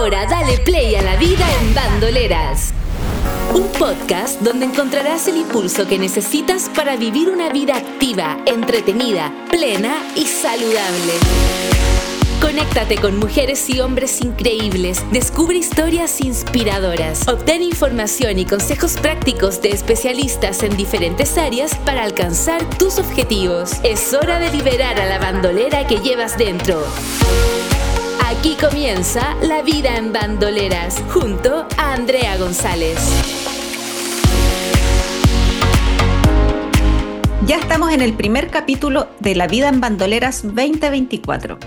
Ahora dale play a la vida en Bandoleras. Un podcast donde encontrarás el impulso que necesitas para vivir una vida activa, entretenida, plena y saludable. Conéctate con mujeres y hombres increíbles, descubre historias inspiradoras, obtén información y consejos prácticos de especialistas en diferentes áreas para alcanzar tus objetivos. Es hora de liberar a la bandolera que llevas dentro. Aquí comienza La vida en bandoleras, junto a Andrea González. Ya estamos en el primer capítulo de La vida en bandoleras 2024.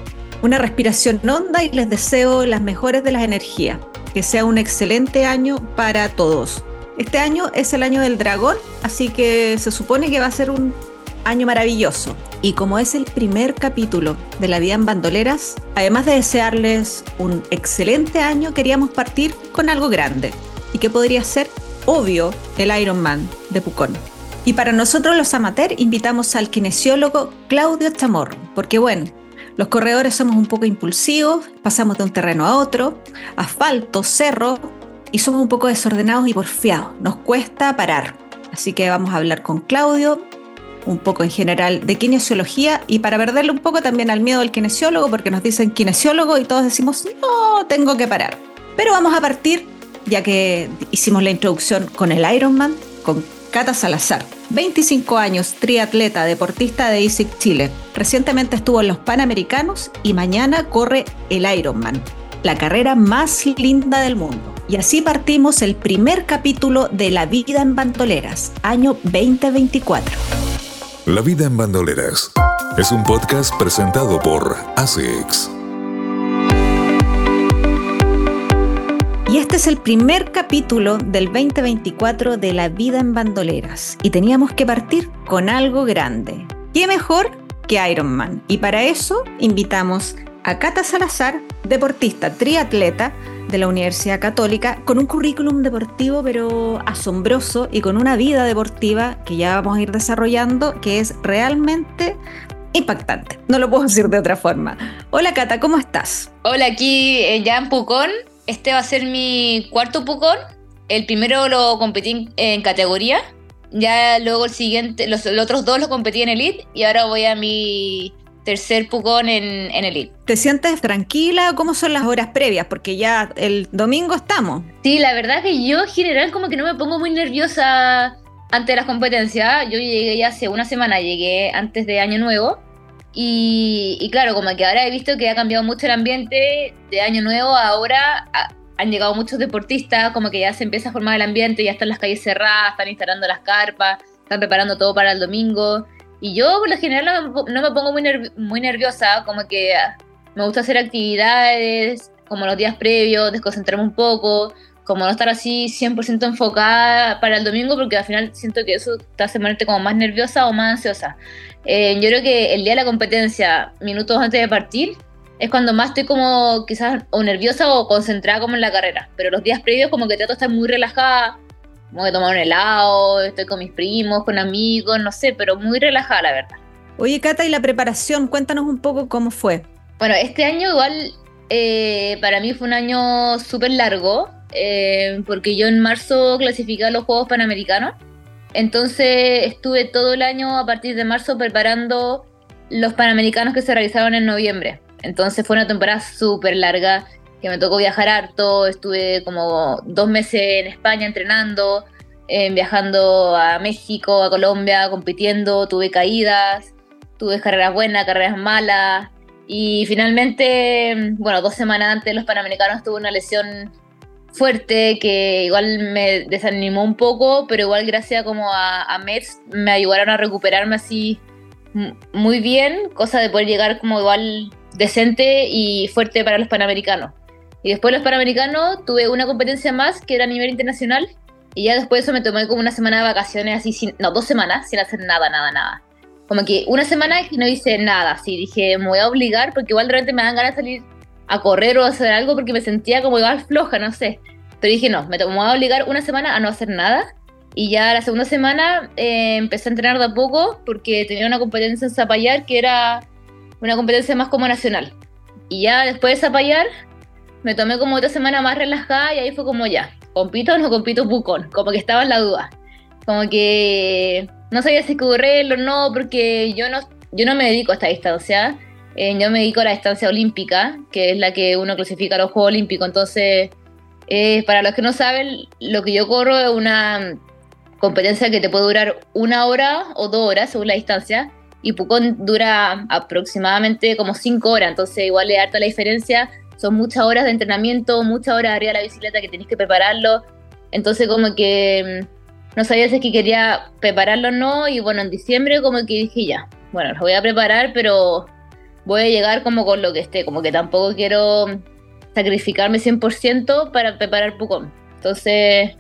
Una respiración honda y les deseo las mejores de las energías. Que sea un excelente año para todos. Este año es el año del dragón, así que se supone que va a ser un año maravilloso. Y como es el primer capítulo de La Vida en Bandoleras, además de desearles un excelente año, queríamos partir con algo grande. ¿Y que podría ser? Obvio, el Iron Man de Pucón. Y para nosotros los amateurs invitamos al kinesiólogo Claudio Chamorro, porque bueno, los corredores somos un poco impulsivos, pasamos de un terreno a otro, asfalto, cerro, y somos un poco desordenados y porfiados. Nos cuesta parar. Así que vamos a hablar con Claudio un poco en general de kinesiología y para perderle un poco también al miedo al kinesiólogo, porque nos dicen kinesiólogo y todos decimos, no, tengo que parar. Pero vamos a partir, ya que hicimos la introducción con el Ironman, con Cata Salazar. 25 años, triatleta, deportista de ISIC Chile. Recientemente estuvo en los Panamericanos y mañana corre el Ironman, la carrera más linda del mundo. Y así partimos el primer capítulo de La vida en Bandoleras, año 2024. La vida en bandoleras es un podcast presentado por ASICS. Y este es el primer capítulo del 2024 de La vida en bandoleras. Y teníamos que partir con algo grande. ¿Qué mejor que Iron Man? Y para eso invitamos a Cata Salazar, deportista triatleta, de la Universidad Católica, con un currículum deportivo pero asombroso y con una vida deportiva que ya vamos a ir desarrollando que es realmente impactante. No lo puedo decir de otra forma. Hola Cata, ¿cómo estás? Hola, aquí eh, ya en Pucón. Este va a ser mi cuarto Pucón. El primero lo competí en, categoría. Ya luego el siguiente, los, los otros dos lo competí en Elite. Y ahora voy a mi tercer Pucón en, en Elite. ¿Te sientes tranquila? ¿Cómo son las horas previas? Porque ya el domingo estamos. Sí, la verdad que yo en general como que no me pongo muy nerviosa ante las competencias. Yo llegué ya hace una semana, llegué antes de Año Nuevo. Y, y claro, como que ahora he visto que ha cambiado mucho el ambiente de Año Nuevo, ahora a, han llegado muchos deportistas, como que ya se empieza a formar el ambiente, ya están las calles cerradas, están instalando las carpas, están preparando todo para el domingo. Y yo por lo general no me, pongo muy, muy nerviosa, como que me gusta hacer actividades como los días previos, desconcentrarme un poco, como no estar así 100% enfocada para el domingo, porque al final siento que eso te hace ponerte como más nerviosa o más ansiosa. Eh, yo creo que el día de la competencia, minutos antes de partir, es cuando más estoy como quizás o nerviosa o concentrada como en la carrera. Pero los días previos como que trato de estar muy relajada, como de tomar un helado, estoy con mis primos, con amigos, no sé, pero muy relajada la verdad. Oye Cata, ¿y la preparación? Cuéntanos un poco cómo fue. Bueno, este año igual eh, para mí fue un año súper largo, eh, porque yo en marzo clasifiqué a los Juegos Panamericanos. Entonces estuve todo el año a partir de marzo preparando los Panamericanos que se realizaron en noviembre. Entonces fue una temporada súper larga, que me tocó viajar harto, estuve como dos meses en España entrenando, eh, viajando a México, a Colombia, compitiendo, tuve caídas, tuve carreras buenas, carreras malas, y finalmente, bueno, dos semanas antes de los Panamericanos tuve una lesión fuerte que igual me desanimó un poco, pero igual gracias como a, a Mets me ayudaron a recuperarme así muy bien, cosa de poder llegar como igual decente y fuerte para los Panamericanos. Y después de los Panamericanos tuve una competencia más que era a nivel internacional y ya después de eso me tomé como una semana de vacaciones así, sin, no, dos semanas sin hacer nada, nada, nada. Como que una semana que no hice nada, así dije, me voy a obligar porque igual de repente me dan ganas de salir a correr o hacer algo porque me sentía como igual floja, no sé. Pero dije, no, me, voy a obligar una semana a no hacer nada. Y ya la segunda semana eh, empecé a entrenar de a poco porque tenía una competencia en Zapallar que era una competencia más como nacional. Y ya después de Zapallar me tomé como otra semana más relajada y ahí fue como ya, ¿compito o no compito Pucón? Como que estaba en la duda. Como que no sabía si correrlo o no, porque yo no, yo no me dedico a esta distancia. Eh, yo me dedico a la distancia olímpica, que es la que uno clasifica a los Juegos Olímpicos. Entonces, eh, para los que no saben, lo que yo corro es una competencia que te puede durar una hora o dos horas según la distancia. Y Pucón dura aproximadamente como cinco horas. Entonces, igual es harta la diferencia. Son muchas horas de entrenamiento, muchas horas arriba de la bicicleta que tenés que prepararlo. Entonces, como que mm, no sabía si es que quería prepararlo o no, y bueno, en diciembre como que dije ya, bueno, lo voy a preparar, pero voy a llegar como con lo que esté, como que tampoco quiero sacrificarme 100% para preparar Pucón. Entonces,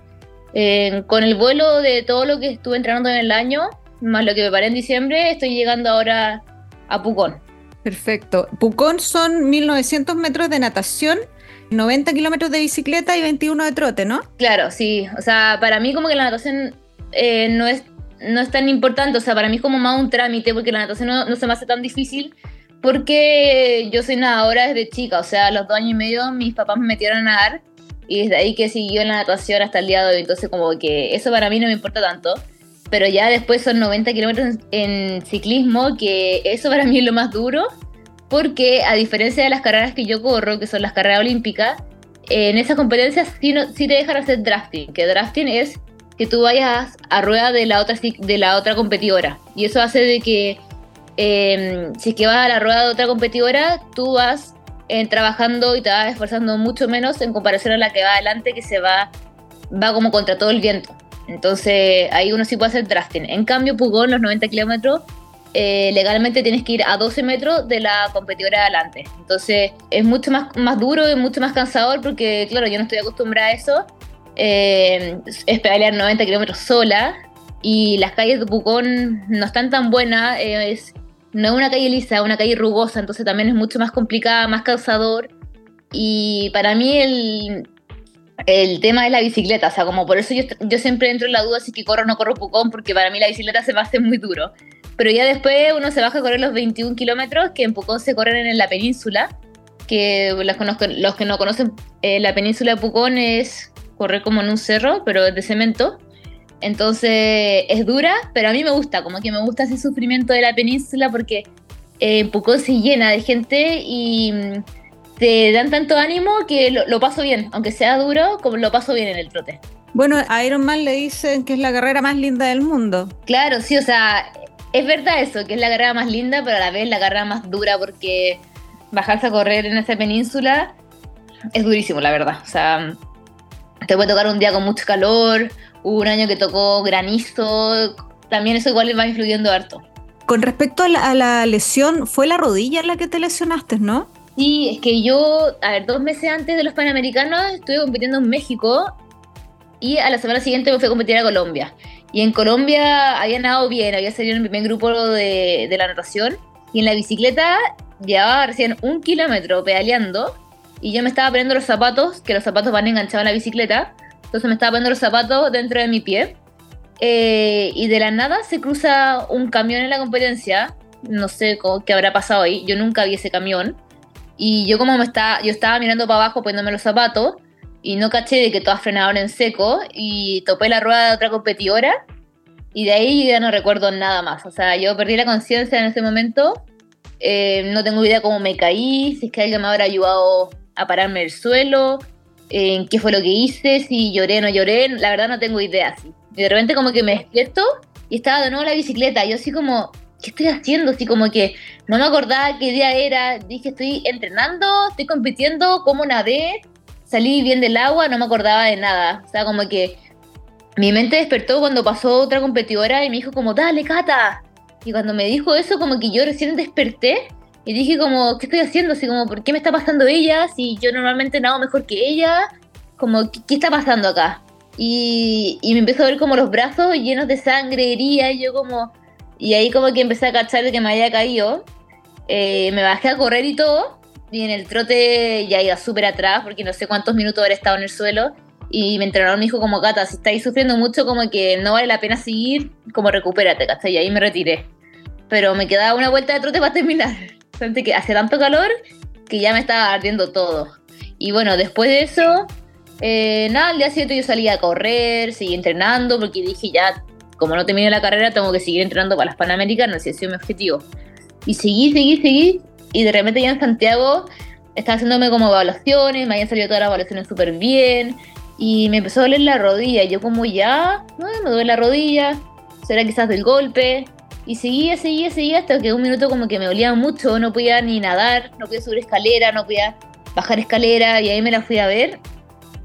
con el vuelo de todo lo que estuve entrenando en el año, más lo que preparé en diciembre, estoy llegando ahora a Pucón. Perfecto. Pucón son 1900 metros de natación 90 kilómetros de bicicleta y 21 de trote, ¿no? Claro, sí. O sea, para mí como que la natación eh, no, es, no es tan importante. O sea, para mí es como más un trámite porque la natación no, se me hace tan difícil porque yo soy nadadora desde chica. O sea, a los dos años y medio mis papás me metieron a nadar y desde ahí que siguió en la natación hasta el día de hoy. Entonces como que eso para mí no me importa tanto. Pero ya después son 90 kilómetros en ciclismo, que eso para mí es lo más duro porque a diferencia de las carreras que yo corro, que son las carreras olímpicas, en esas competencias sí, te dejan hacer drafting, que drafting es que tú vayas a rueda de la otra, de la otra competidora. Y eso hace de que em, si es que vas a la rueda de otra competidora, tú vas eh, trabajando y te vas esforzando mucho menos en comparación a la que va adelante, que se va, va como contra todo el viento. Entonces ahí uno sí puede hacer drafting. En cambio, Pugón, los 90 kilómetros, eh, legalmente tienes que ir a 12 metros de la competidora de adelante. Entonces es mucho más, más duro y mucho más cansador porque, claro, yo no estoy acostumbrada a eso. Eh, es pedalear 90 kilómetros sola y las calles de Pucón no están tan buenas. Eh, es, no es una calle lisa, es una calle rugosa, entonces también es mucho más complicada, más cansador. Y para mí el, el tema es la bicicleta, o sea, como por eso yo, yo siempre entro en la duda si que corro o no corro Pucón, porque para mí la bicicleta se me hace muy duro. Pero ya después uno se baja a correr los 21 kilómetros que en Pucón se corren en la península, que los, los que no conocen eh, la península de Pucón es correr como en un cerro, pero es de cemento. Entonces es dura, pero a mí me gusta, como que me gusta ese sufrimiento de la península porque eh, Pucón se llena de gente y te dan tanto ánimo que lo, lo, paso bien, aunque sea duro, como lo paso bien en el trote. Bueno, a Ironman le dicen que es la carrera más linda del mundo. Claro, sí, o sea, es verdad eso, que es la carrera más linda, pero a la vez la carrera más dura porque bajarse a correr en esa península es durísimo, la verdad. O sea, te puede tocar un día con mucho calor, hubo un año que tocó granizo, también eso igual va influyendo harto. Con respecto a la, lesión, fue la rodilla en la que te lesionaste, ¿no? Sí, es que yo, a ver, dos meses antes de los Panamericanos estuve compitiendo en México y a la semana siguiente me fui a competir a Colombia. Y en Colombia había nadado bien, había salido en el primer grupo de, de la natación. Y en la bicicleta llevaba recién un kilómetro pedaleando. Y yo me estaba poniendo los zapatos, que los zapatos van enganchados en la bicicleta. Entonces me estaba poniendo los zapatos dentro de mi pie. Eh, y de la nada se cruza un camión en la competencia. No sé qué habrá pasado ahí. Yo nunca vi ese camión. Y yo como me estaba, yo estaba mirando para abajo poniéndome los zapatos y no caché de que todas frenaron en seco y topé la rueda de otra competidora y de ahí ya no recuerdo nada más. O sea, yo perdí la conciencia en ese momento, eh, no tengo idea cómo me caí, si es que alguien me habrá ayudado a pararme del suelo, en qué fue lo que hice, si lloré o no lloré, la verdad no tengo idea. Y de repente como que me despierto y estaba de nuevo la bicicleta, yo así como, ¿qué estoy haciendo? Así como que no me acordaba qué día era, dije estoy entrenando, estoy compitiendo, cómo nadé salí bien del agua, no me acordaba de nada. O sea, como que mi mente despertó cuando pasó otra competidora y me dijo como, dale, Cata. Y cuando me dijo eso, como que yo recién desperté y dije como, ¿qué estoy haciendo? Así como, ¿por qué me está pasando ella? Si yo normalmente nado mejor que ella. Como, ¿qué, está pasando acá? Y, y, me empezó a ver como los brazos llenos de sangre, herida, y yo como... Y ahí como que empecé a cachar de que me había caído. Eh, me bajé a correr y todo. Y en el trote ya iba súper atrás porque no sé cuántos minutos habré estado en el suelo. Y mi entrenador me dijo como, Gata, si estáis sufriendo mucho, como que no vale la pena seguir, como recupérate, ¿cachai? Y ahí me retiré. Pero me quedaba una vuelta de trote para terminar. que hace tanto calor que ya me estaba ardiendo todo. Y bueno, después de eso, eh, nada, al día siguiente yo salí a correr, seguí entrenando, porque dije ya, como no terminé la carrera, tengo que seguir entrenando para las Panamericanas, ese sido mi objetivo. Y seguí, seguí, seguí, y de repente ya en Santiago estaba haciéndome como evaluaciones, me habían salido todas las evaluaciones súper bien, y me empezó a doler la rodilla. Yo como ya, no, me duele la rodilla, será quizás del golpe. Y seguía, seguía, seguía hasta que un minuto como que me dolía mucho, no podía ni nadar, no podía subir escalera, no podía bajar escalera y ahí me la fui a ver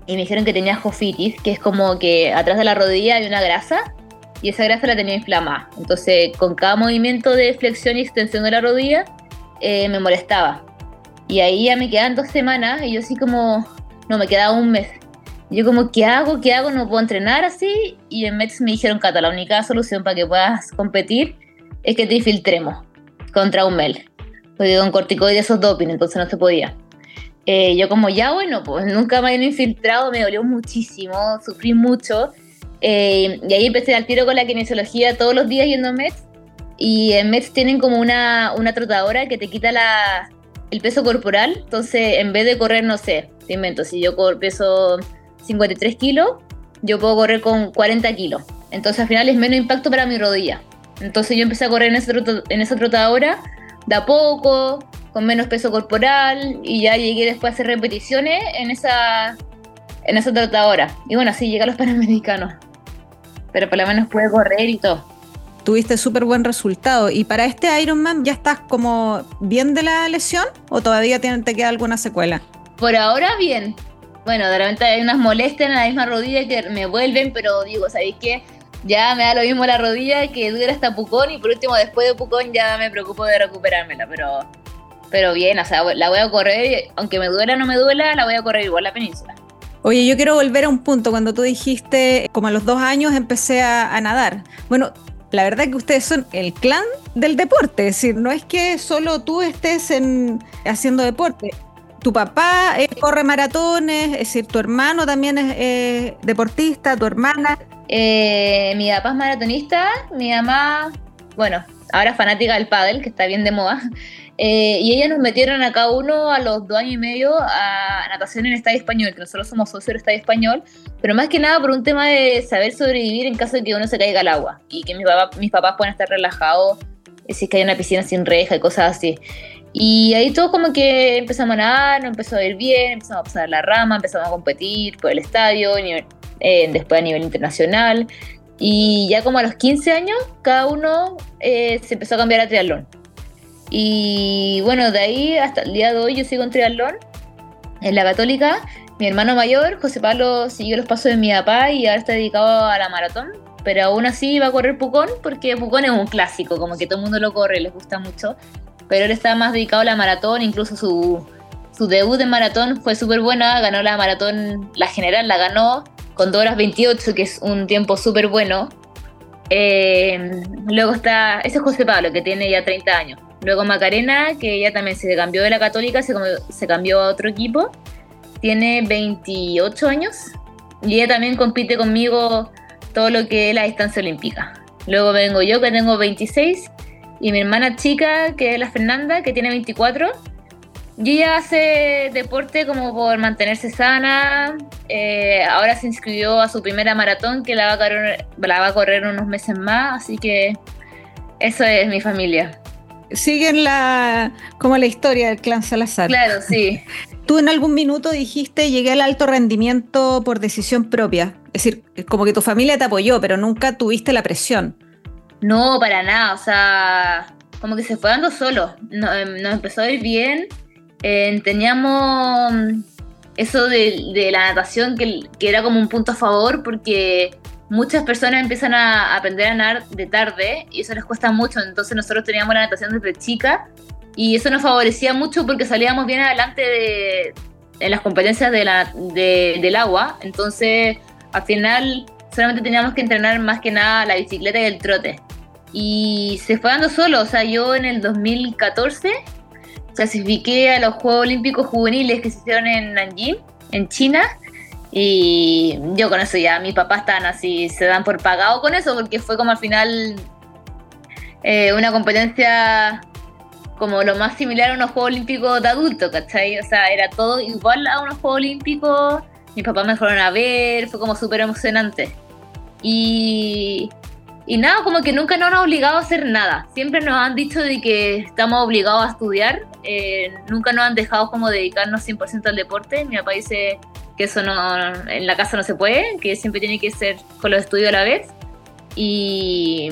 y me dijeron que tenía jofitis, que es como que atrás de la rodilla hay una grasa y esa grasa la tenía inflamada. Entonces con cada movimiento de flexión y extensión de la rodilla eh, me molestaba. Y ahí ya me quedaban dos semanas y yo así como, no, me quedaba un mes. Yo como, ¿qué hago? ¿Qué hago? No puedo entrenar así. Y en Mets me dijeron, Cata, la única solución para que puedas competir es que te infiltremos contra un mel. Porque con corticoides esos doping, entonces no se podía. Eh, yo como, ya bueno, pues nunca me habían infiltrado, me dolió muchísimo, sufrí mucho. Eh, y ahí empecé al tiro con la kinesiología todos los días yendo a Mets. Y en Mets tienen como una, una trotadora que te quita la, el peso corporal. Entonces, en vez de correr, no sé, te invento, si yo peso 53 kilos, yo puedo correr con 40 kilos. Entonces al final es menos impacto para mi rodilla. Entonces yo empecé a correr en, ese en esa trotadora de a poco, con menos peso corporal y ya llegué después a hacer repeticiones en esa, en esa trotadora. Y bueno, así llegué a los Panamericanos. Pero por lo menos pude correr y todo. Tuviste súper buen resultado. ¿Y para este Ironman ya estás como bien de la lesión o todavía te, te queda alguna secuela? Por ahora bien, bueno, de repente hay unas molestias en la misma rodilla que me vuelven, pero digo, ¿sabéis qué? Ya me da lo mismo la rodilla que dura hasta Pucón y por último después de Pucón ya me preocupo de recuperármela, pero, pero bien, o sea, la voy a correr, aunque me duela o no me duela, la voy a correr igual la península. Oye, yo quiero volver a un punto, cuando tú dijiste, como a los dos años empecé a, nadar. Bueno, la verdad es que ustedes son el clan del deporte, es decir, no es que solo tú estés en, haciendo deporte, tu papá eh, corre maratones, es decir, tu hermano también es eh, deportista, tu hermana. Eh, mi papá es maratonista, mi mamá, bueno, ahora fanática del pádel, que está bien de moda. Y ellas nos metieron a cada uno a los dos años y medio a natación en Estadio Español, que nosotros somos socios del Estadio Español, pero más que nada por un tema de saber sobrevivir en caso de que uno se caiga al agua y que mis, mis papás puedan estar relajados si es que hay una piscina sin reja y cosas así. Y ahí todo como que empezamos a nadar, nos empezó a ir bien, empezamos a pasar la rama, empezamos a competir por el estadio, eh, después a nivel internacional. Y ya como a los 15 años, cada uno eh, se empezó a cambiar a triatlón. Y bueno, de ahí hasta el día de hoy yo sigo en triatlón, en la católica. Mi hermano mayor, José Pablo, siguió los pasos de mi papá y ahora está dedicado a la maratón. Pero aún así va a correr Pucón porque Pucón es un clásico, como que todo el mundo lo corre, les gusta mucho pero él estaba más dedicado a la maratón, incluso su, su debut en maratón fue súper buena, ganó la maratón, la general la ganó con 2 horas 28, que es un tiempo súper bueno. Eh, luego está, ese es José Pablo, que tiene ya 30 años. Luego Macarena, que ella también se cambió de la católica, se, se cambió a otro equipo, tiene 28 años y ella también compite conmigo todo lo que es la distancia olímpica. Luego vengo yo, que tengo 26, y mi hermana chica, que es la Fernanda, que tiene 24, y ella hace deporte como por mantenerse sana. Eh, ahora se inscribió a su primera maratón que va, a correr, la va a correr unos meses más, así que eso es mi familia. Siguen la como la historia del clan Salazar. Claro, sí. Tú en algún minuto dijiste llegué al alto rendimiento por decisión propia. Es decir, como que tu familia te apoyó, pero nunca tuviste la presión. No, para nada, o sea, como que se fue dando solo. Em, nos empezó a ir bien. Eh, teníamos eso de, la natación que, era como un punto a favor porque muchas personas empiezan a aprender a nadar de tarde y eso les cuesta mucho. Entonces nosotros teníamos la natación desde chica y eso nos favorecía mucho porque salíamos bien adelante de, en las competencias de la, del agua. Entonces al final solamente teníamos que entrenar más que nada la bicicleta y el trote. Y se fue dando solo, o sea, yo en el 2014 clasifiqué a los Juegos Olímpicos Juveniles que se hicieron en Nanjing, en China, y yo con eso ya, mis papás están así, se dan por pagado con eso, porque fue como al final eh, una competencia como lo más similar a unos Juegos Olímpicos de adulto, ¿cachai? O sea, era todo igual a unos Juegos Olímpicos. Mis papás me fueron a ver, fue como súper emocionante. Y, y nada, como que nunca nos han obligado a hacer nada. Siempre nos han dicho de que estamos obligados a estudiar. Eh, nunca nos han dejado como dedicarnos 100% al deporte. Mi papá dice que eso no, en la casa no se puede, que siempre tiene que ser con los estudios a la vez. Y,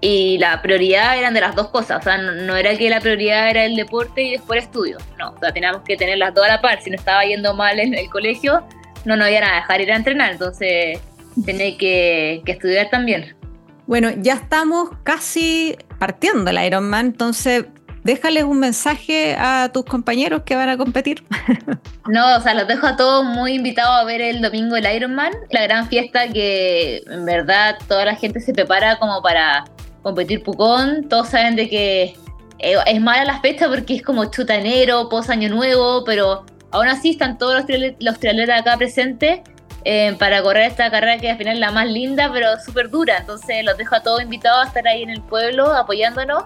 y la prioridad eran de las dos cosas. O sea, no, era que la prioridad era el deporte y después el estudio. No, o sea, teníamos que tener las dos a la par. Si no estaba yendo mal en el colegio, no nos iban a dejar ir a entrenar. Entonces, tenía que, que estudiar también. Bueno, ya estamos casi partiendo el Ironman, entonces déjales un mensaje a tus compañeros que van a competir. No, o sea, los dejo a todos muy invitados a ver el domingo el Ironman, la gran fiesta que en verdad toda la gente se prepara como para competir Pucón. Todos saben de que eh, es mala la fecha porque es como chuta enero, post año nuevo, pero aún así están todos los, triatletas acá presentes eh, para correr esta carrera que al final es la más linda, pero súper dura. Entonces los dejo a todos invitados a estar ahí en el pueblo apoyándonos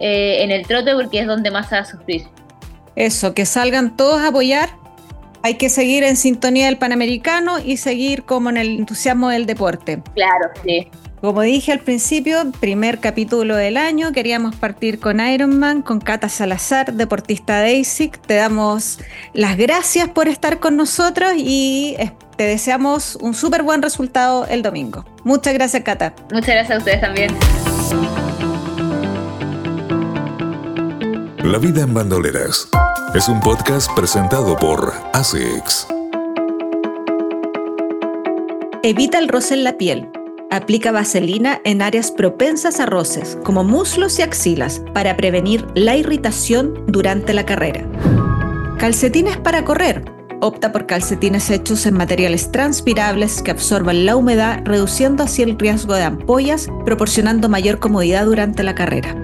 eh, en el trote porque es donde más se va a sufrir. Eso, que salgan todos a apoyar. Hay que seguir en sintonía del Panamericano y seguir como en el entusiasmo del deporte. Claro, sí. Como dije al principio, primer capítulo del año, queríamos partir con Ironman, con Cata Salazar, deportista de ASIC. Te damos las gracias por estar con nosotros y te deseamos un súper buen resultado el domingo. Muchas gracias, Cata. Muchas gracias a ustedes también. La vida en bandoleras es un podcast presentado por ASICS. Evita el roce en la piel. Aplica vaselina en áreas propensas a roces, como muslos y axilas, para prevenir la irritación durante la carrera. Calcetines para correr. Opta por calcetines hechos en materiales transpirables que absorban la humedad, reduciendo así el riesgo de ampollas, proporcionando mayor comodidad durante la carrera.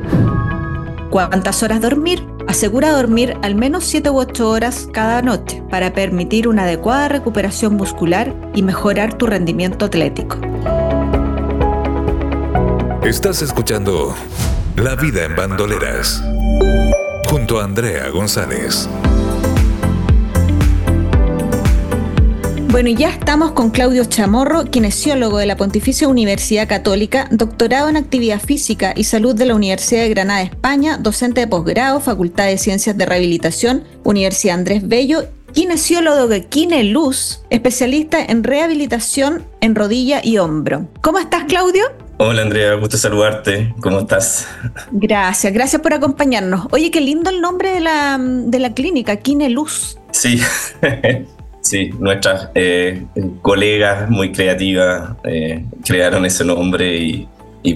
¿Cuántas horas dormir? Asegura dormir al menos 7 u 8 horas cada noche para permitir una adecuada recuperación muscular y mejorar tu rendimiento atlético. Estás escuchando La vida en bandoleras junto a Andrea González. Bueno, ya estamos con Claudio Chamorro, kinesiólogo de la Pontificia Universidad Católica, doctorado en actividad física y salud de la Universidad de Granada, España, docente de posgrado, Facultad de Ciencias de Rehabilitación, Universidad Andrés Bello, kinesiólogo de Kineluz, especialista en rehabilitación en rodilla y hombro. ¿Cómo estás, Claudio? Hola Andrea, gusto saludarte. ¿Cómo estás? Gracias, gracias por acompañarnos. Oye, qué lindo el nombre de la, de la clínica, Kineluz. Sí, Sí, nuestras eh, colegas muy creativas eh, crearon ese nombre y,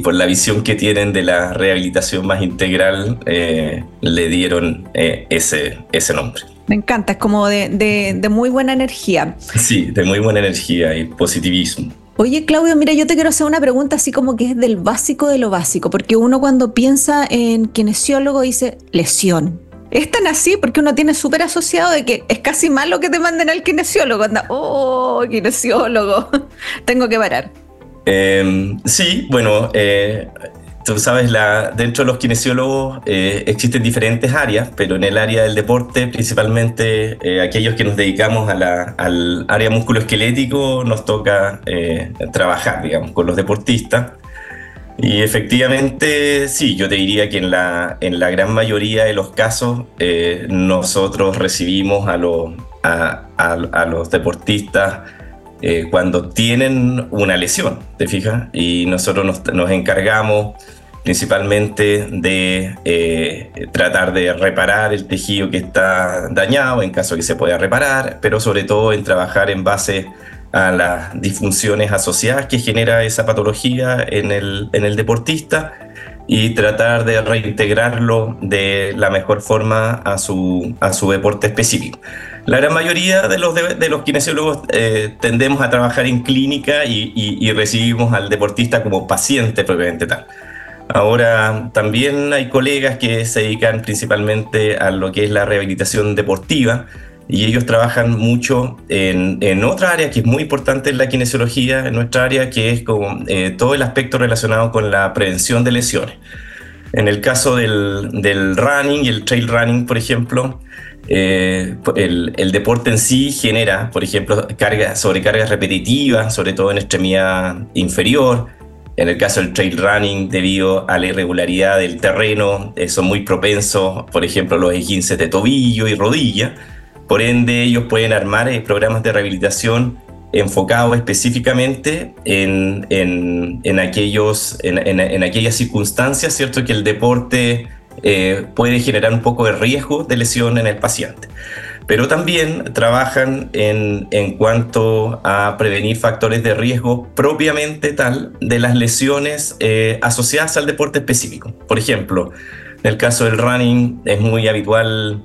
por la visión que tienen de la rehabilitación más integral eh, le dieron ese, ese nombre. Me encanta, es como de, de, muy buena energía. Sí, de muy buena energía y positivismo. Oye, Claudio, mira, yo te quiero hacer una pregunta así como que es del básico de lo básico, porque uno cuando piensa en kinesiólogo dice lesión, es tan así porque uno tiene súper asociado de que es casi malo que te manden al kinesiólogo. Anda, oh, kinesiólogo, tengo que parar. Em, sí, bueno, eh, tú sabes, la, dentro de los kinesiólogos eh, existen diferentes áreas, pero en el área del deporte, principalmente eh, aquellos que nos dedicamos a la, al área musculoesquelético, nos toca trabajar, digamos, con los deportistas. Y efectivamente, sí, yo te diría que en la, en la gran mayoría de los casos eh, nosotros recibimos a, los a, los deportistas eh, cuando tienen una lesión, ¿te fijas? Y nosotros nos, nos encargamos principalmente de eh, tratar de reparar el tejido que está dañado en caso que se pueda reparar, pero sobre todo en trabajar en base a las disfunciones asociadas que genera esa patología en el, en el deportista y tratar de reintegrarlo de la mejor forma a su, a su deporte específico. La gran mayoría de los, de, los kinesiólogos eh, tendemos a trabajar en clínica y, y, y, recibimos al deportista como paciente propiamente tal. Ahora también hay colegas que se dedican principalmente a lo que es la rehabilitación deportiva, y ellos trabajan mucho en, en, otra área que es muy importante en la kinesiología, en nuestra área, que es como, eh, todo el aspecto relacionado con la prevención de lesiones. En el caso del, del running y el trail running, por ejemplo, eh, el, el, deporte en sí genera, por ejemplo, cargas, sobrecargas repetitivas, sobre todo en extremidad inferior. En el caso del trail running, debido a la irregularidad del terreno, eh, son muy propensos, por ejemplo, los esguinces de tobillo y rodilla. Por ende, ellos pueden armar eh, programas de rehabilitación enfocados específicamente en, en, en aquellos, en, aquellas circunstancias, ¿cierto? Que el deporte eh, puede generar un poco de riesgo de lesión en el paciente. Pero también trabajan en, en cuanto a prevenir factores de riesgo propiamente tal de las lesiones eh, asociadas al deporte específico. Por ejemplo, en el caso del running es muy habitual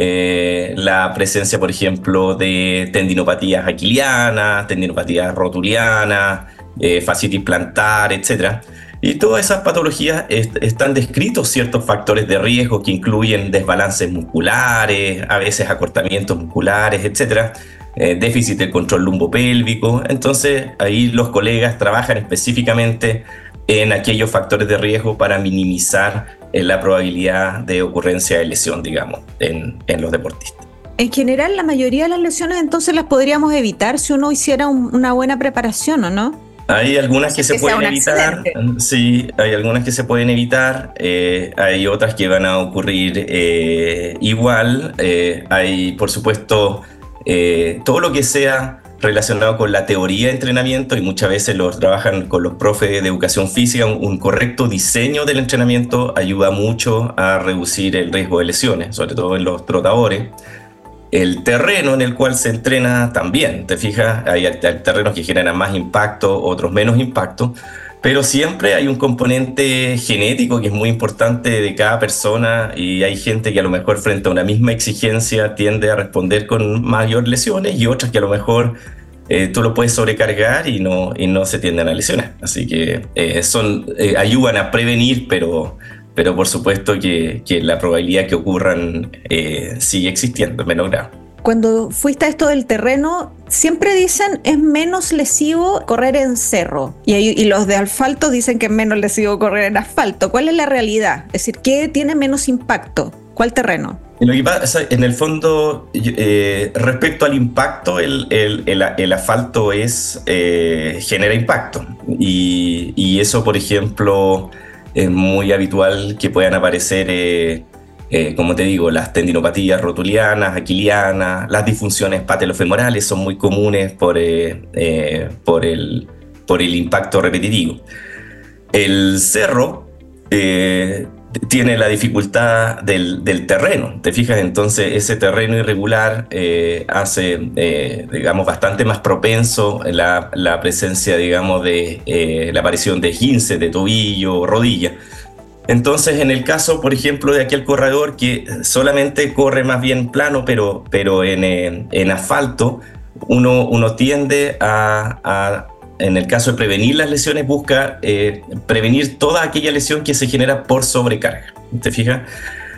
eh, la presencia, por ejemplo, de tendinopatías aquilianas, tendinopatías rotulianas, eh, fascitis plantar, etc. Y todas esas patologías están descritos ciertos factores de riesgo que incluyen desbalances musculares, a veces acortamientos musculares, etc. Eh, déficit de control lumbopélvico. Entonces ahí los colegas trabajan específicamente en aquellos factores de riesgo para minimizar eh, la probabilidad de ocurrencia de lesión, digamos, en, en, los deportistas. En general, la mayoría de las lesiones entonces las podríamos evitar si uno hiciera una buena preparación, ¿o no? Hay algunas que, se pueden evitar, sí, hay algunas que se pueden evitar, eh, hay otras que van a ocurrir eh, igual, hay por supuesto todo lo que sea relacionado con la teoría de entrenamiento y muchas veces lo trabajan con los profes de educación física. Un, correcto diseño del entrenamiento ayuda mucho a reducir el riesgo de lesiones, sobre todo en los trotadores. El terreno en el cual se entrena también, te fijas, hay, terrenos que generan más impacto, otros menos impacto, pero siempre hay un componente genético que es muy importante de cada persona y hay gente que a lo mejor frente a una misma exigencia tiende a responder con mayor lesiones y otras que a lo mejor eh, tú lo puedes sobrecargar y no, y no se tienden a lesionar. Así que eh, son, eh, ayudan a prevenir, pero, pero por supuesto que, la probabilidad que ocurran sigue existiendo en menor grado cuando fuiste a esto del terreno, siempre dicen es menos lesivo correr en cerro y, los de asfalto dicen que es menos lesivo correr en asfalto. ¿Cuál es la realidad? Es decir, ¿qué tiene menos impacto? ¿Cuál terreno? En el fondo, eh, respecto al impacto, el, asfalto es, eh, genera impacto. Y, y, eso, por ejemplo, es muy habitual que puedan aparecer eh, eh, como te digo, las tendinopatías rotulianas, aquilianas, las disfunciones patelofemorales son muy comunes por, eh, eh, por, el, por el impacto repetitivo. El cerro tiene la dificultad del, terreno, te fijas, entonces ese terreno irregular hace, digamos, bastante más propenso la, la presencia, digamos, de la aparición de esguince, de tobillo, rodilla. Entonces, en el caso, por ejemplo, de aquel corredor que solamente corre más bien plano, pero, pero en, eh, en asfalto, uno, uno tiende a, en el caso de prevenir las lesiones, busca eh, prevenir toda aquella lesión que se genera por sobrecarga. ¿Te fijas?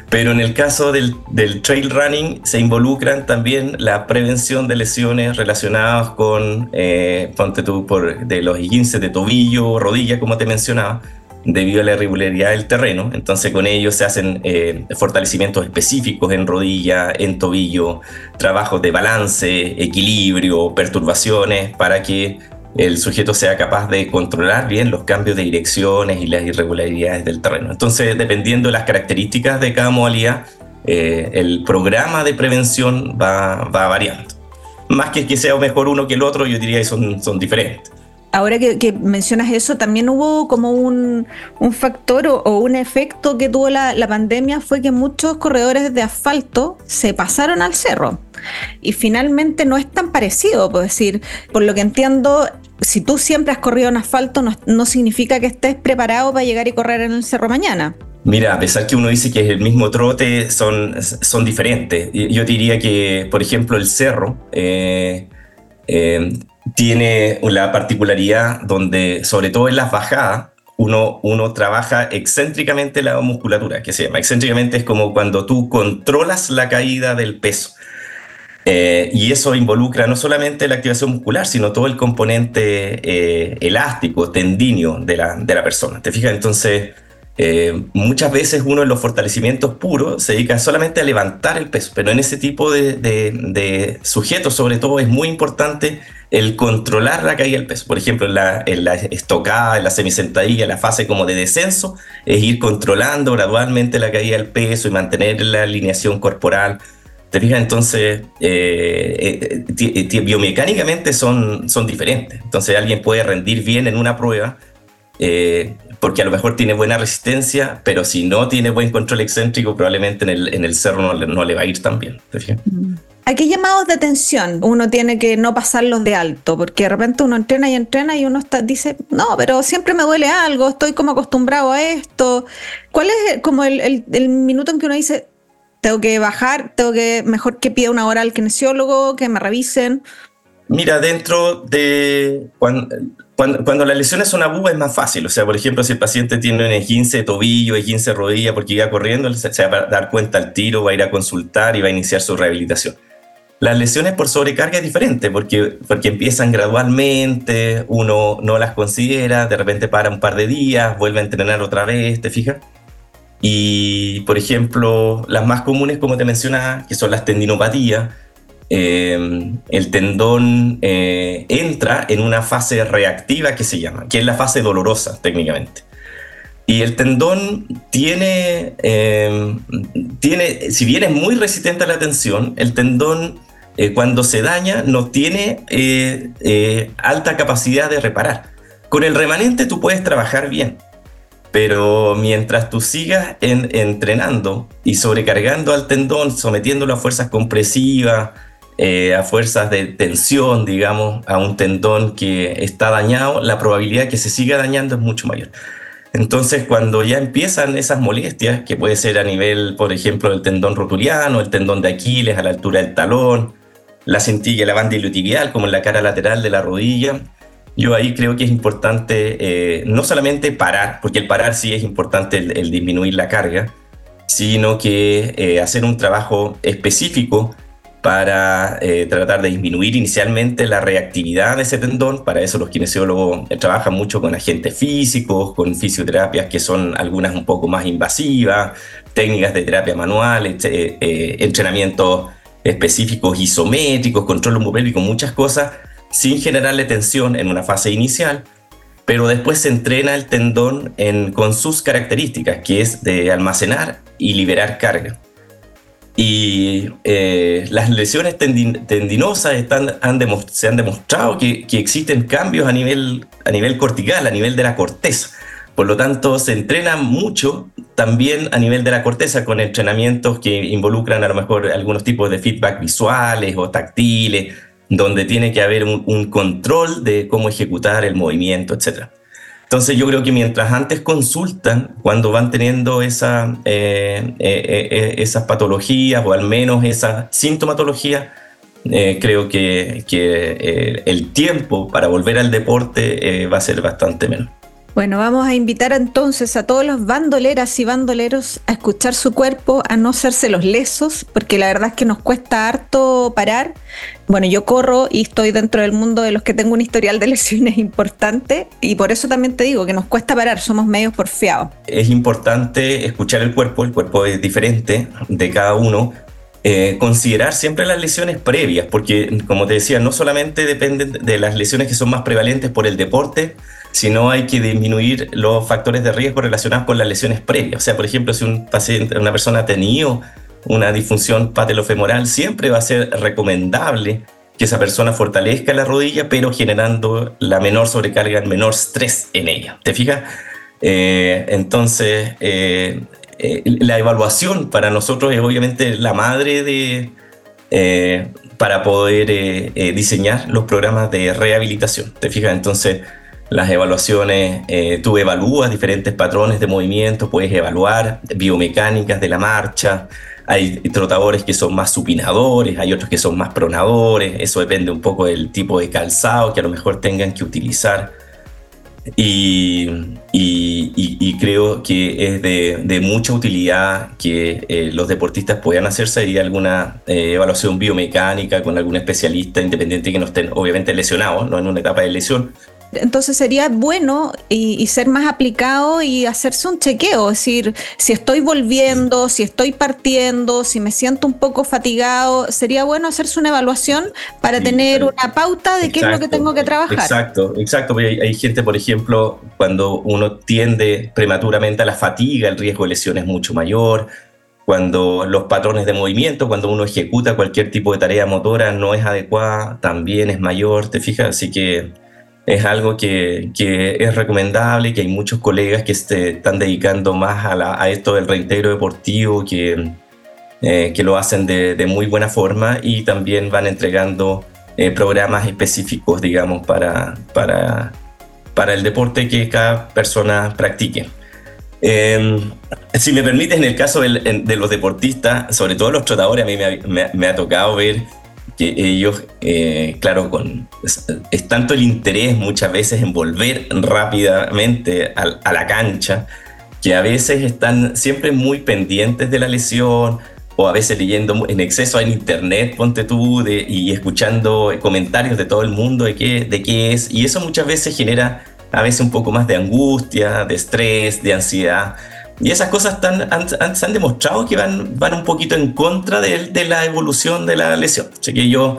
Pero en el caso del, del, trail running se involucran también la prevención de lesiones relacionadas con, eh, ponte tú, por, de los esguinces de tobillo, rodilla, como te mencionaba, debido a la irregularidad del terreno. Entonces con ellos se hacen eh, fortalecimientos específicos en rodilla, en tobillo, trabajos de balance, equilibrio, perturbaciones para que el sujeto sea capaz de controlar bien los cambios de direcciones y las irregularidades del terreno. Entonces, dependiendo de las características de cada modalidad, eh, el programa de prevención va, va variando. Más que que sea mejor uno que el otro, yo diría que son, son diferentes ahora que, mencionas eso, también hubo como un, factor o, un efecto que tuvo la, pandemia fue que muchos corredores de asfalto se pasaron al cerro. Y finalmente no es tan parecido, por decir, por lo que entiendo, si tú siempre has corrido en asfalto, no, significa que estés preparado para llegar y correr en el cerro mañana. Mira, a pesar que uno dice que es el mismo trote, son, son diferentes. Yo diría que, por ejemplo, el cerro eh, eh, tiene la particularidad donde, sobre todo en las bajadas, uno, uno trabaja excéntricamente la musculatura, que se llama. Excéntricamente es como cuando tú controlas la caída del peso. Eh, y eso involucra no solamente la activación muscular, sino todo el componente eh, elástico, tendíneo de la, de la persona. ¿Te fijas? Entonces, Eh, muchas veces uno en los fortalecimientos puros se dedica solamente a levantar el peso, pero en ese tipo de, sujetos sobre todo es muy importante el controlar la caída del peso. Por ejemplo, en la, en la estocada, en la semisentadilla, la fase como de descenso, es ir controlando gradualmente la caída del peso y mantener la alineación corporal. ¿Te fijas? Entonces, eh, eh, biomecánicamente son, son diferentes. Entonces, alguien puede rendir bien en una prueba eh, porque a lo mejor tiene buena resistencia, pero si no tiene buen control excéntrico, probablemente en el, en el cerro no le, no le va a ir tan bien. Mm. Aquí llamados de atención, uno tiene que no pasarlos de alto, porque de repente uno entrena y entrena y uno está, dice, no, pero siempre me duele algo, estoy como acostumbrado a esto. ¿Cuál es como el, el, el minuto en que uno dice, tengo que bajar, tengo que, mejor que pida una hora al kinesiólogo, que me revisen? Mira, dentro de cuando, cuando, las lesiones son agudas es más fácil. O sea, por ejemplo, si el paciente tiene un 15 de tobillo, 15 de rodilla porque iba corriendo, se, va a dar cuenta al tiro, va a ir a consultar y va a iniciar su rehabilitación. Las lesiones por sobrecarga es diferente porque, porque empiezan gradualmente, uno no las considera, de repente para un par de días, vuelve a entrenar otra vez, ¿te fijas? Y, por ejemplo, las más comunes, como te mencionaba, que son las tendinopatías, Em, el tendón eh, entra en una fase reactiva que se llama, que es la fase dolorosa técnicamente. Y el tendón tiene, em, tiene, si bien es muy resistente a la tensión, el tendón eh, cuando se daña no tiene eh, alta capacidad de reparar. Con el remanente tú puedes trabajar bien, pero mientras tú sigas entrenando y sobrecargando al tendón, sometiéndolo a fuerzas compresivas, eh, a fuerzas de tensión, digamos, a un tendón que está dañado, la probabilidad de que se siga dañando es mucho mayor. Entonces, cuando ya empiezan esas molestias, que puede ser a nivel, por ejemplo, del tendón rotuliano, el tendón de Aquiles a la altura del talón, la cintilla, la banda iliotibial, como en la cara lateral de la rodilla, yo ahí creo que es importante eh, no solamente parar, porque el parar sí es importante el, disminuir la carga, sino que eh, hacer un trabajo específico para eh, tratar de disminuir inicialmente la reactividad de ese tendón. Para eso los kinesiólogos eh, trabajan mucho con agentes físicos, con fisioterapias que son algunas un poco más invasivas, técnicas de terapia manual, eh, entrenamientos específicos isométricos, control homopélvico, muchas cosas, sin generarle tensión en una fase inicial, pero después se entrena el tendón con sus características, que es de almacenar y liberar carga. Y eh, las lesiones tendinosas están, se han demostrado que, existen cambios a nivel, a nivel cortical, a nivel de la corteza. Por lo tanto, se entrena mucho también a nivel de la corteza con entrenamientos que involucran a lo mejor algunos tipos de feedback visuales o táctiles, donde tiene que haber un, un control de cómo ejecutar el movimiento, etcétera. Entonces yo creo que mientras antes consultan, cuando van teniendo esa, eh, eh, eh, esas patologías o al menos esa sintomatología, creo que, que el tiempo para volver al deporte va a ser bastante menos. Bueno, vamos a invitar entonces a todos los bandoleras y bandoleros a escuchar su cuerpo, a no hacerse los lesos, porque la verdad es que nos cuesta harto parar. Bueno, yo corro y estoy dentro del mundo de los que tengo un historial de lesiones importante y por eso también te digo que nos cuesta parar, somos medios porfiados. Es importante escuchar el cuerpo, el cuerpo es diferente de cada uno, eh, considerar siempre las lesiones previas, porque como te decía, no solamente dependen de las lesiones que son más prevalentes por el deporte, sino hay que disminuir los factores de riesgo relacionados con las lesiones previas. O sea, por ejemplo, si un paciente, una persona ha tenido una disfunción patelofemoral, siempre va a ser recomendable que esa persona fortalezca la rodilla, pero generando la menor sobrecarga, el menor estrés en ella. ¿Te fijas? Eh, entonces, eh, eh, la evaluación para nosotros es obviamente la madre de, para poder diseñar los programas de rehabilitación. ¿Te fijas? Entonces, las evaluaciones, eh, tú evalúas diferentes patrones de movimiento, puedes evaluar biomecánicas de la marcha, hay trotadores que son más supinadores, hay otros que son más pronadores, eso depende un poco del tipo de calzado que a lo mejor tengan que utilizar. Y, creo que es de, mucha utilidad que eh, los deportistas puedan hacerse ahí alguna eh, evaluación biomecánica con algún especialista independiente que no estén obviamente lesionados, no en una etapa de lesión, Entonces sería bueno y, ser más aplicado y hacerse un chequeo, es decir, si estoy volviendo, si estoy partiendo, si me siento un poco fatigado, sería bueno hacerse una evaluación para tener una pauta de qué es lo que tengo que trabajar. Exacto, exacto, porque hay, hay gente, por ejemplo, cuando uno tiende prematuramente a la fatiga, el riesgo de lesión es mucho mayor cuando los patrones de movimiento, cuando uno ejecuta cualquier tipo de tarea motora no es adecuada, también es mayor, ¿te fijas? Así que es algo que, que es recomendable, que hay muchos colegas que se están dedicando más a, esto del reintegro deportivo, que, eh, que lo hacen de, muy buena forma y también van entregando eh, programas específicos, digamos, para, para, para el deporte que cada persona practique. Eh, si me permite, en el caso de los deportistas, sobre todo los trotadores, a mí me, ha tocado ver que ellos, eh, claro, con, es, tanto el interés muchas veces en volver rápidamente a, la cancha, que a veces están siempre muy pendientes de la lesión, o a veces leyendo en exceso en internet, ponte tú, y escuchando comentarios de todo el mundo de qué, de qué es, y eso muchas veces genera a veces un poco más de angustia, de estrés, de ansiedad. Y esas cosas han, se han demostrado que van, van un poquito en contra de, de la evolución de la lesión. Así que yo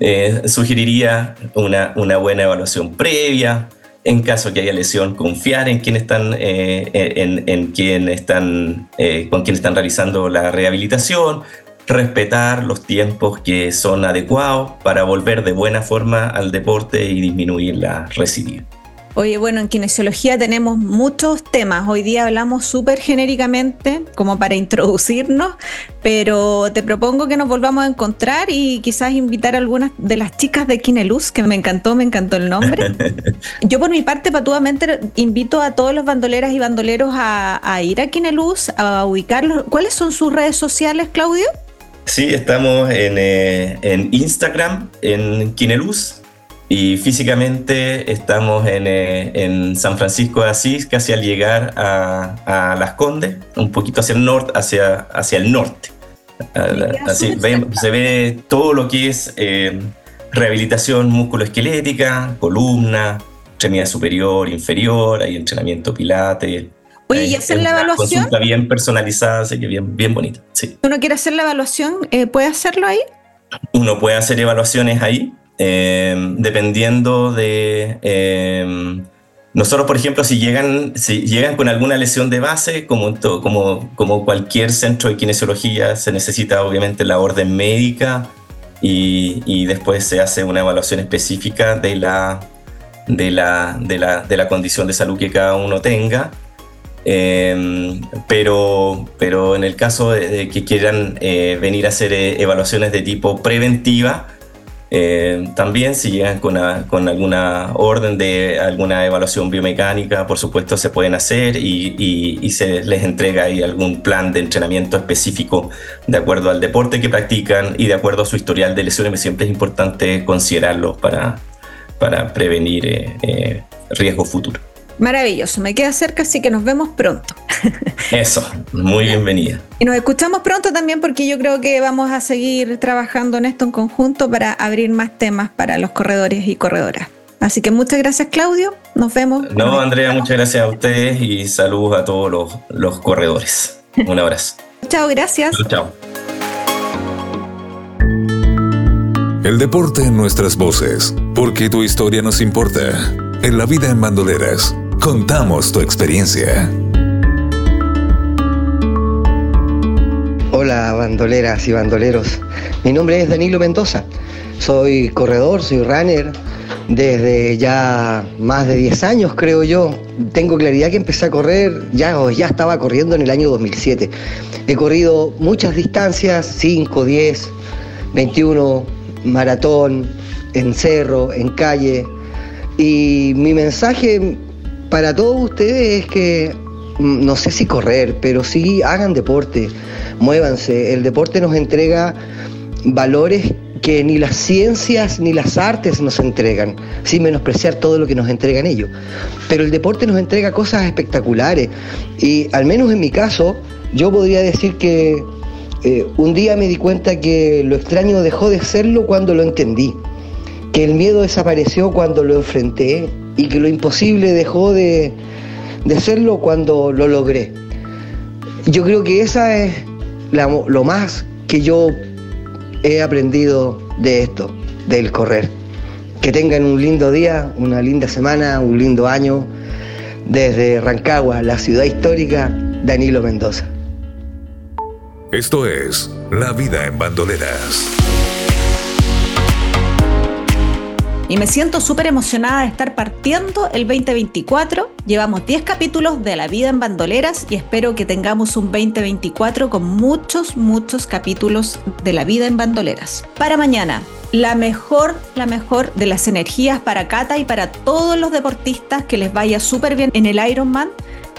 eh, sugeriría una, una, buena evaluación previa. En caso que haya lesión, confiar en quien están, eh, en, en quien están, eh, con quien están realizando la rehabilitación, respetar los tiempos que son adecuados para volver de buena forma al deporte y disminuir la recidiva. Oye, bueno, en kinesiología tenemos muchos temas. Hoy día hablamos súper genéricamente, como para introducirnos, pero te propongo que nos volvamos a encontrar y quizás invitar a algunas de las chicas de Kineluz, que me encantó, me encantó el nombre. Yo por mi parte, patuamente, invito a todos los bandoleras y bandoleros a, ir a Kineluz, a ubicarlos. ¿Cuáles son sus redes sociales, Claudio? Sí, estamos en, eh, en Instagram, en Kineluz, y físicamente estamos en, eh, en, San Francisco de Asís, casi al llegar a, a, Las Condes, un poquito hacia el norte, hacia, hacia el norte. Así se ve todo lo que es eh, rehabilitación musculoesquelética, columna, extremidad superior, inferior, hay entrenamiento pilate. Oye, ¿y hacer la evaluación? Consulta bien personalizada, así que bien, bien bonita. Sí. ¿Uno quiere hacer la evaluación? Eh, ¿Puede hacerlo ahí? Uno puede hacer evaluaciones ahí. Em, dependiendo de... Em, nosotros, por ejemplo, si llegan, si llegan con alguna lesión de base, como, como, como cualquier centro de kinesiología, se necesita obviamente la orden médica y, y después se hace una evaluación específica de la, de la, de la, de la condición de salud que cada uno tenga. Eh, pero, pero en el caso de, que quieran eh, venir a hacer eh, evaluaciones de tipo preventiva, eh, también si llegan con, con, alguna orden de alguna evaluación biomecánica, por supuesto se pueden hacer y, se les entrega ahí algún plan de entrenamiento específico de acuerdo al deporte que practican y de acuerdo a su historial de lesiones. Siempre es importante considerarlo para, para prevenir eh, eh, riesgos futuros. Maravilloso, me queda cerca, así que nos vemos pronto. Eso, muy bienvenida. Y nos escuchamos pronto también porque yo creo que vamos a seguir trabajando en esto en conjunto para abrir más temas para los corredores y corredoras. Así que muchas gracias Claudio, nos vemos. No, Andrea, muchas gracias a ustedes y saludos a todos los, los corredores. Un abrazo. chao, gracias. Chao. El deporte en nuestras voces, porque tu historia nos importa. En la vida en bandoleras, contamos tu experiencia. Hola bandoleras y bandoleros, mi nombre es Danilo Mendoza, soy corredor, soy runner desde ya más de 10 años creo yo. Tengo claridad que empecé a correr, ya, ya estaba corriendo en el año 2007. He corrido muchas distancias, 5, 10, 21, maratón, en cerro, en calle. Y mi mensaje para todos ustedes es que mm, no sé si correr, pero sí hagan deporte muévanse. El deporte nos entrega valores que ni las ciencias ni las artes nos entregan, sin menospreciar todo lo que nos entregan ellos. Pero el deporte nos entrega cosas espectaculares y al menos en mi caso, yo podría decir que eh, un día me di cuenta que lo extraño dejó de serlo cuando lo entendí. Que el miedo desapareció cuando lo enfrenté y que lo imposible dejó de, de serlo cuando lo logré. Yo creo que esa es lo más que yo he aprendido de esto, del correr. Que tengan un lindo día, una linda semana, un lindo año. Desde Rancagua, la ciudad histórica, Danilo Mendoza. Esto es La Vida en Bandoleras. Y me siento súper emocionada de estar partiendo el 2024. Llevamos 10 capítulos de La vida en bandoleras y espero que tengamos un 2024 con muchos, muchos capítulos de La vida en bandoleras. Para mañana, la mejor, la mejor de las energías para Cata y para todos los deportistas que les vaya súper bien en el Ironman,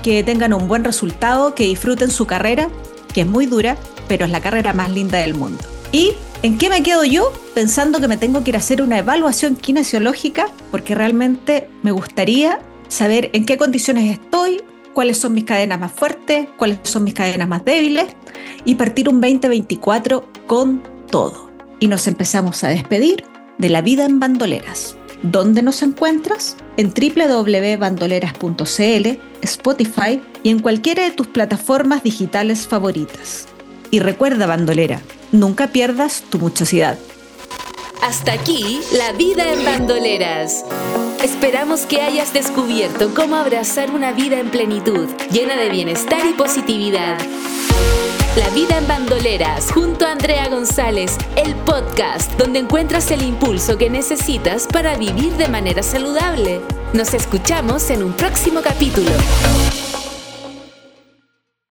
que tengan un buen resultado, que disfruten su carrera, que es muy dura, pero es la carrera más linda del mundo. Y ¿En qué me quedo yo? Pensando que me tengo que ir a hacer una evaluación kinesiológica porque realmente me gustaría saber en qué condiciones estoy, cuáles son mis cadenas más fuertes, cuáles son mis cadenas más débiles y partir un 2024 con todo. Y nos empezamos a despedir de la vida en bandoleras. ¿Dónde nos encuentras? En www.bandoleras.cl, Spotify y en cualquiera de tus plataformas digitales favoritas. Y recuerda, bandolera, nunca pierdas tu muchosidad. Hasta aquí, la vida en bandoleras. Esperamos que hayas descubierto cómo abrazar una vida en plenitud, llena de bienestar y positividad. La vida en bandoleras, junto a Andrea González, el podcast donde encuentras el impulso que necesitas para vivir de manera saludable. Nos escuchamos en un próximo capítulo.